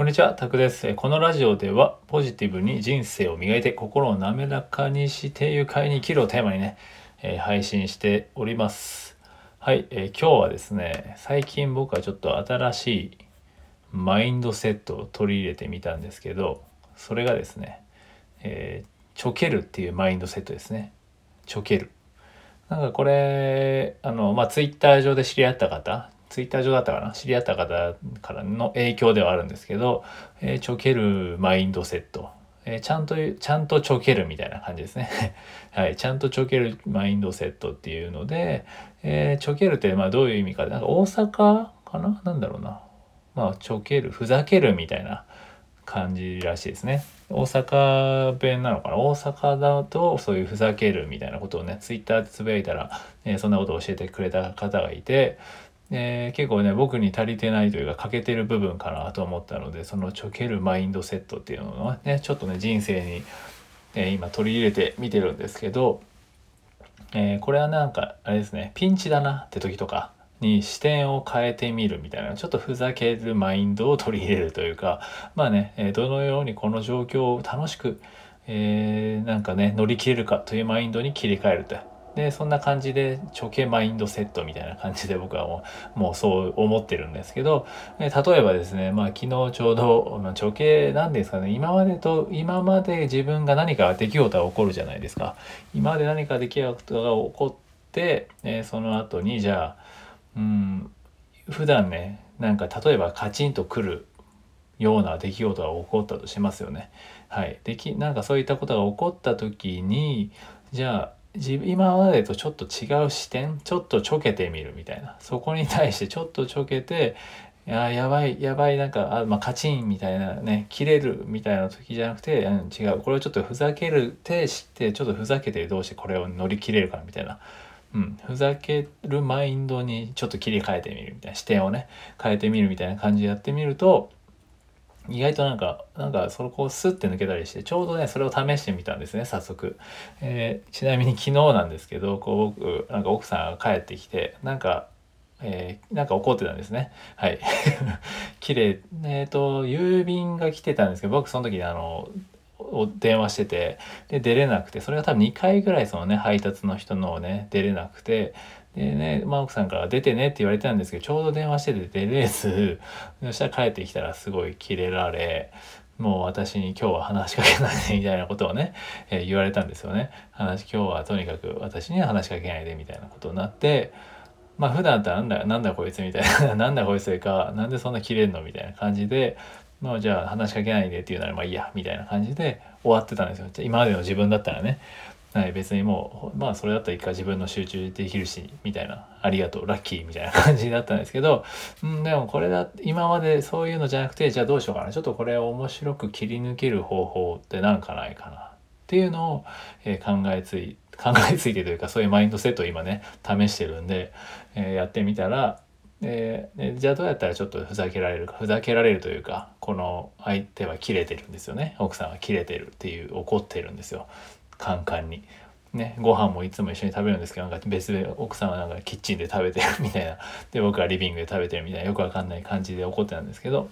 こんにちは、タクです。このラジオでは、ポジティブに人生を磨いて、心を滑らかにして愉快に生きるをテーマにね、え、配信しております。はい、えー、今日はですね、最近僕はちょっと新しいマインドセットを取り入れてみたんですけど、それがですね、えー、ちょけるっていうマインドセットですね。ちょける。なんかこれ、あの、まあ、ツイッター上で知り合った方、ツイッター上だったかな知り合った方からの影響ではあるんですけど、えー、ちょけるマインドセット。えー、ちゃんと、ちゃんとちょけるみたいな感じですね。はい。ちゃんとちょけるマインドセットっていうので、えー、ちょけるってまあどういう意味か。なんか大阪かな？なんだろうな。まあ、ちょける、ふざけるみたいな感じらしいですね。大阪弁なのかな？大阪だとそういうふざけるみたいなことをね、ツイッターでつぶやいたら、えー、そんなことを教えてくれた方がいて、えー、結構ね僕に足りてないというか欠けてる部分かなと思ったのでそのちょけるマインドセットっていうのをねちょっとね人生に、えー、今取り入れてみてるんですけど、えー、これはなんかあれですねピンチだなって時とかに視点を変えてみるみたいなちょっとふざけるマインドを取り入れるというかまあね、えどのようにこの状況を楽しく、え、なんかね乗り切れるかというマインドに切り替えると。でそんな感じでチョケマインドセットみたいな感じで僕はもうもうそう思ってるんですけど例えばですねまあ昨日ちょうど、まあ、チョケなんですかね今までと今まで自分が何か出来事が起こるじゃないですか今まで何か出来事が起こって、え、その後にじゃあうん普段ねなんか例えばカチンとくるような出来事が起こったとしますよね。はい。でき、なんかそういったことが起こった時に、じゃあ今までとちょっと違う視点ちょっとちょけてみるみたいな。そこに対してちょっとちょけてややばいやばいなんかあ、まあ、カチンみたいなね切れるみたいな時じゃなくて、うん、違う。これをちょっとふざけるてしてちょっとふざけてどうしてこれを乗り切れるかみたいな、うん、ふざけるマインドにちょっと切り替えてみるみたいな。視点をね変えてみるみたいな感じでやってみると意外となんか、なんかそこをスッて抜けたりして、ちょうどね、それを試してみたんですね、早速。えー、ちなみに昨日なんですけど、こう僕、なんか奥さんが帰ってきて、なんか、えー、なんか怒ってたんですね。はい。綺麗。えっ、ー、と、郵便が来てたんですけど、僕その時あの、電話してて、で、出れなくて、それが多分2回ぐらいそのね、配達の人のをね、出れなくて、でね、まあ、奥さんから出てねって言われてたんですけど、ちょうど電話してて出れず、そしたら帰ってきたらすごいキレられ、もう私に今日は話しかけないでみたいなことをね、えー、言われたんですよね。話、今日はとにかく私には話しかけないでみたいなことになって、まあ普段だったらなんだ、なんだこいつみたいな、なんだこいつか、なんでそんな切れんのみたいな感じで、まあじゃあ話しかけないでっていうならまあいいや、みたいな感じで終わってたんですよ。今までの自分だったらね。はい、別にもうまあそれだったら一回自分の集中できるしみたいな。ありがとうラッキーみたいな感じだったんですけど、うん、でもこれだ今までそういうのじゃなくてじゃあどうしようかな。ちょっとこれを面白く切り抜ける方法って何かないかなっていうのを、えー、考えつい 考えついてというかそういうマインドセットを今ね試してるんで、えー、やってみたらでじゃあどうやったらちょっとふざけられるかふざけられるというかこの相手は切れてるんですよね。奥さんは切れてるっていう怒ってるんですよ。カンカンに。ね、ご飯もいつも一緒に食べるんですけどなんか別で奥さんはなんかキッチンで食べてるみたいな。で僕はリビングで食べてるみたいな。よくわかんない感じで怒ってたんですけど。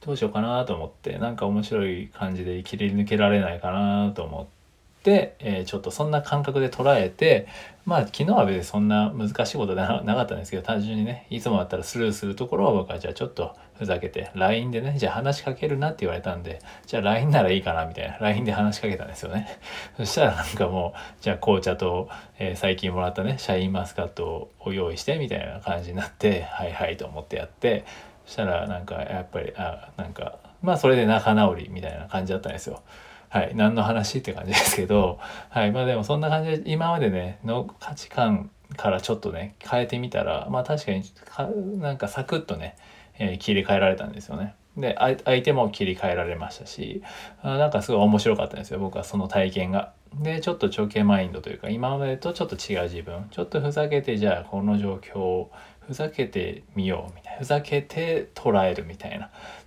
どうしようかなと思ってなんか面白い感じで切り抜けられないかなと思って、えー、ちょっとそんな感覚で捉えてまあ昨日は別にそんな難しいことではなかったんですけど単純にねいつもだったらスルーするところを僕はじゃあちょっとふざけて LINE でねじゃあ話しかけるなって言われたんでじゃあ LINE ならいいかなみたいな LINE で話しかけたんですよね そしたらなんかもうじゃあ紅茶と、えー、最近もらったねシャインマスカットを用意してみたいな感じになってはいはいと思ってやってそしたらなんかやっぱりあなんかまあそれで仲直りみたいな感じだったんですよ。はい、何の話って感じですけど、はい、まあでもそんな感じで今までねの価値観からちょっとね変えてみたらまあ確かにかなんかサクッとね、えー、切り替えられたんですよね。で相手も切り替えられましたしあなんかすごい面白かったんですよ僕はその体験が。でちょっと長径マインドというか今までとちょっと違う自分ちょっとふざけてじゃあこの状況をふざけてみようみたいなふざけて捉えるみたい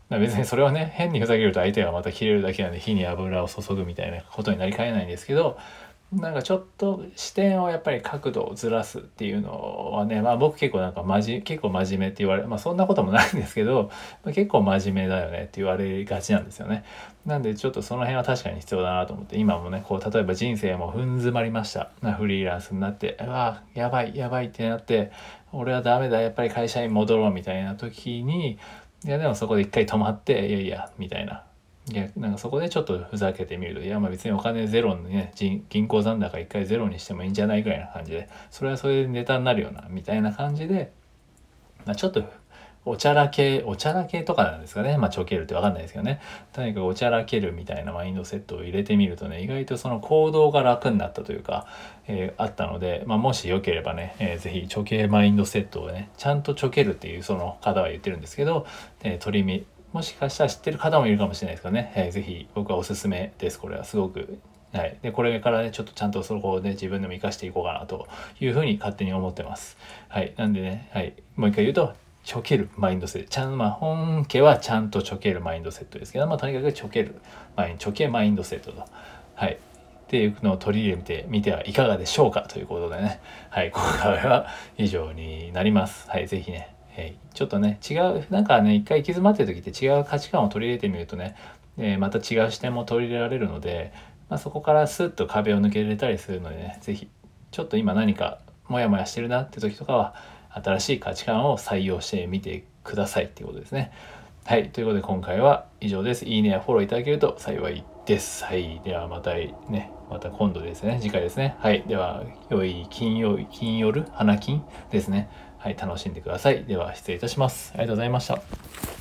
な別にそれはね変にふざけると相手がまた切れるだけなんで火に油を注ぐみたいなことになりかねないんですけどなんかちょっと視点をやっぱり角度をずらすっていうのはね、まあ僕結構なんかまじ、結構真面目って言われ、まあそんなこともないんですけど、まあ、結構真面目だよねって言われがちなんですよね。なんでちょっとその辺は確かに必要だなと思って、今もね、こう例えば人生も踏ん詰まりました。フリーランスになって、うわ、やばい、やばいってなって、俺はダメだ、やっぱり会社に戻ろうみたいな時に、いやでもそこで一回止まって、いやいや、みたいな。いやなんかそこでちょっとふざけてみるといやまあ別にお金ゼロにね銀行残高一回ゼロにしてもいいんじゃないぐらいな感じでそれはそれでネタになるようなみたいな感じで、まあ、ちょっとおちゃらけおちゃらけとかなんですかね。まあちょけるって分かんないですけどね。とにかくおちゃらけるみたいなマインドセットを入れてみるとね意外とその行動が楽になったというか、えー、あったので、まあ、もしよければね、えー、ぜひちょけマインドセットをねちゃんとちょけるっていうその方は言ってるんですけど、えー、取りもしかしたら知ってる方もいるかもしれないですからね、えー、ぜひ僕はおすすめです。これはすごく。はい。で、これからね、ちょっとちゃんとそこをね、自分でも活かしていこうかなというふうに勝手に思ってます。はい。なんでね、はい。もう一回言うと、ちょけるマインドセット。ちゃん、まあ、本家はちゃんとちょけるマインドセットですけど、まあ、とにかくちょける、マイン、ちょけマインドセットと。はい。っていうのを取り入れてみてはいかがでしょうかということでね。はい。今回は以上になります。はい。ぜひね、え、ちょっとね違うなんかね一回行き詰まってる時って違う価値観を取り入れてみるとね、えー、また違う視点も取り入れられるので、まあ、そこからスッと壁を抜けられたりするのでね是非ちょっと今何かモヤモヤしてるなって時とかは新しい価値観を採用してみてくださいっていうことですね。はい。ということで今回は以上です。いいねやフォローいただけると幸いです。はい。ではまたね、また今度ですね。次回ですね。はい。では、良い金曜、金夜、花金ですね。はい、楽しんでください。では、失礼いたします。ありがとうございました。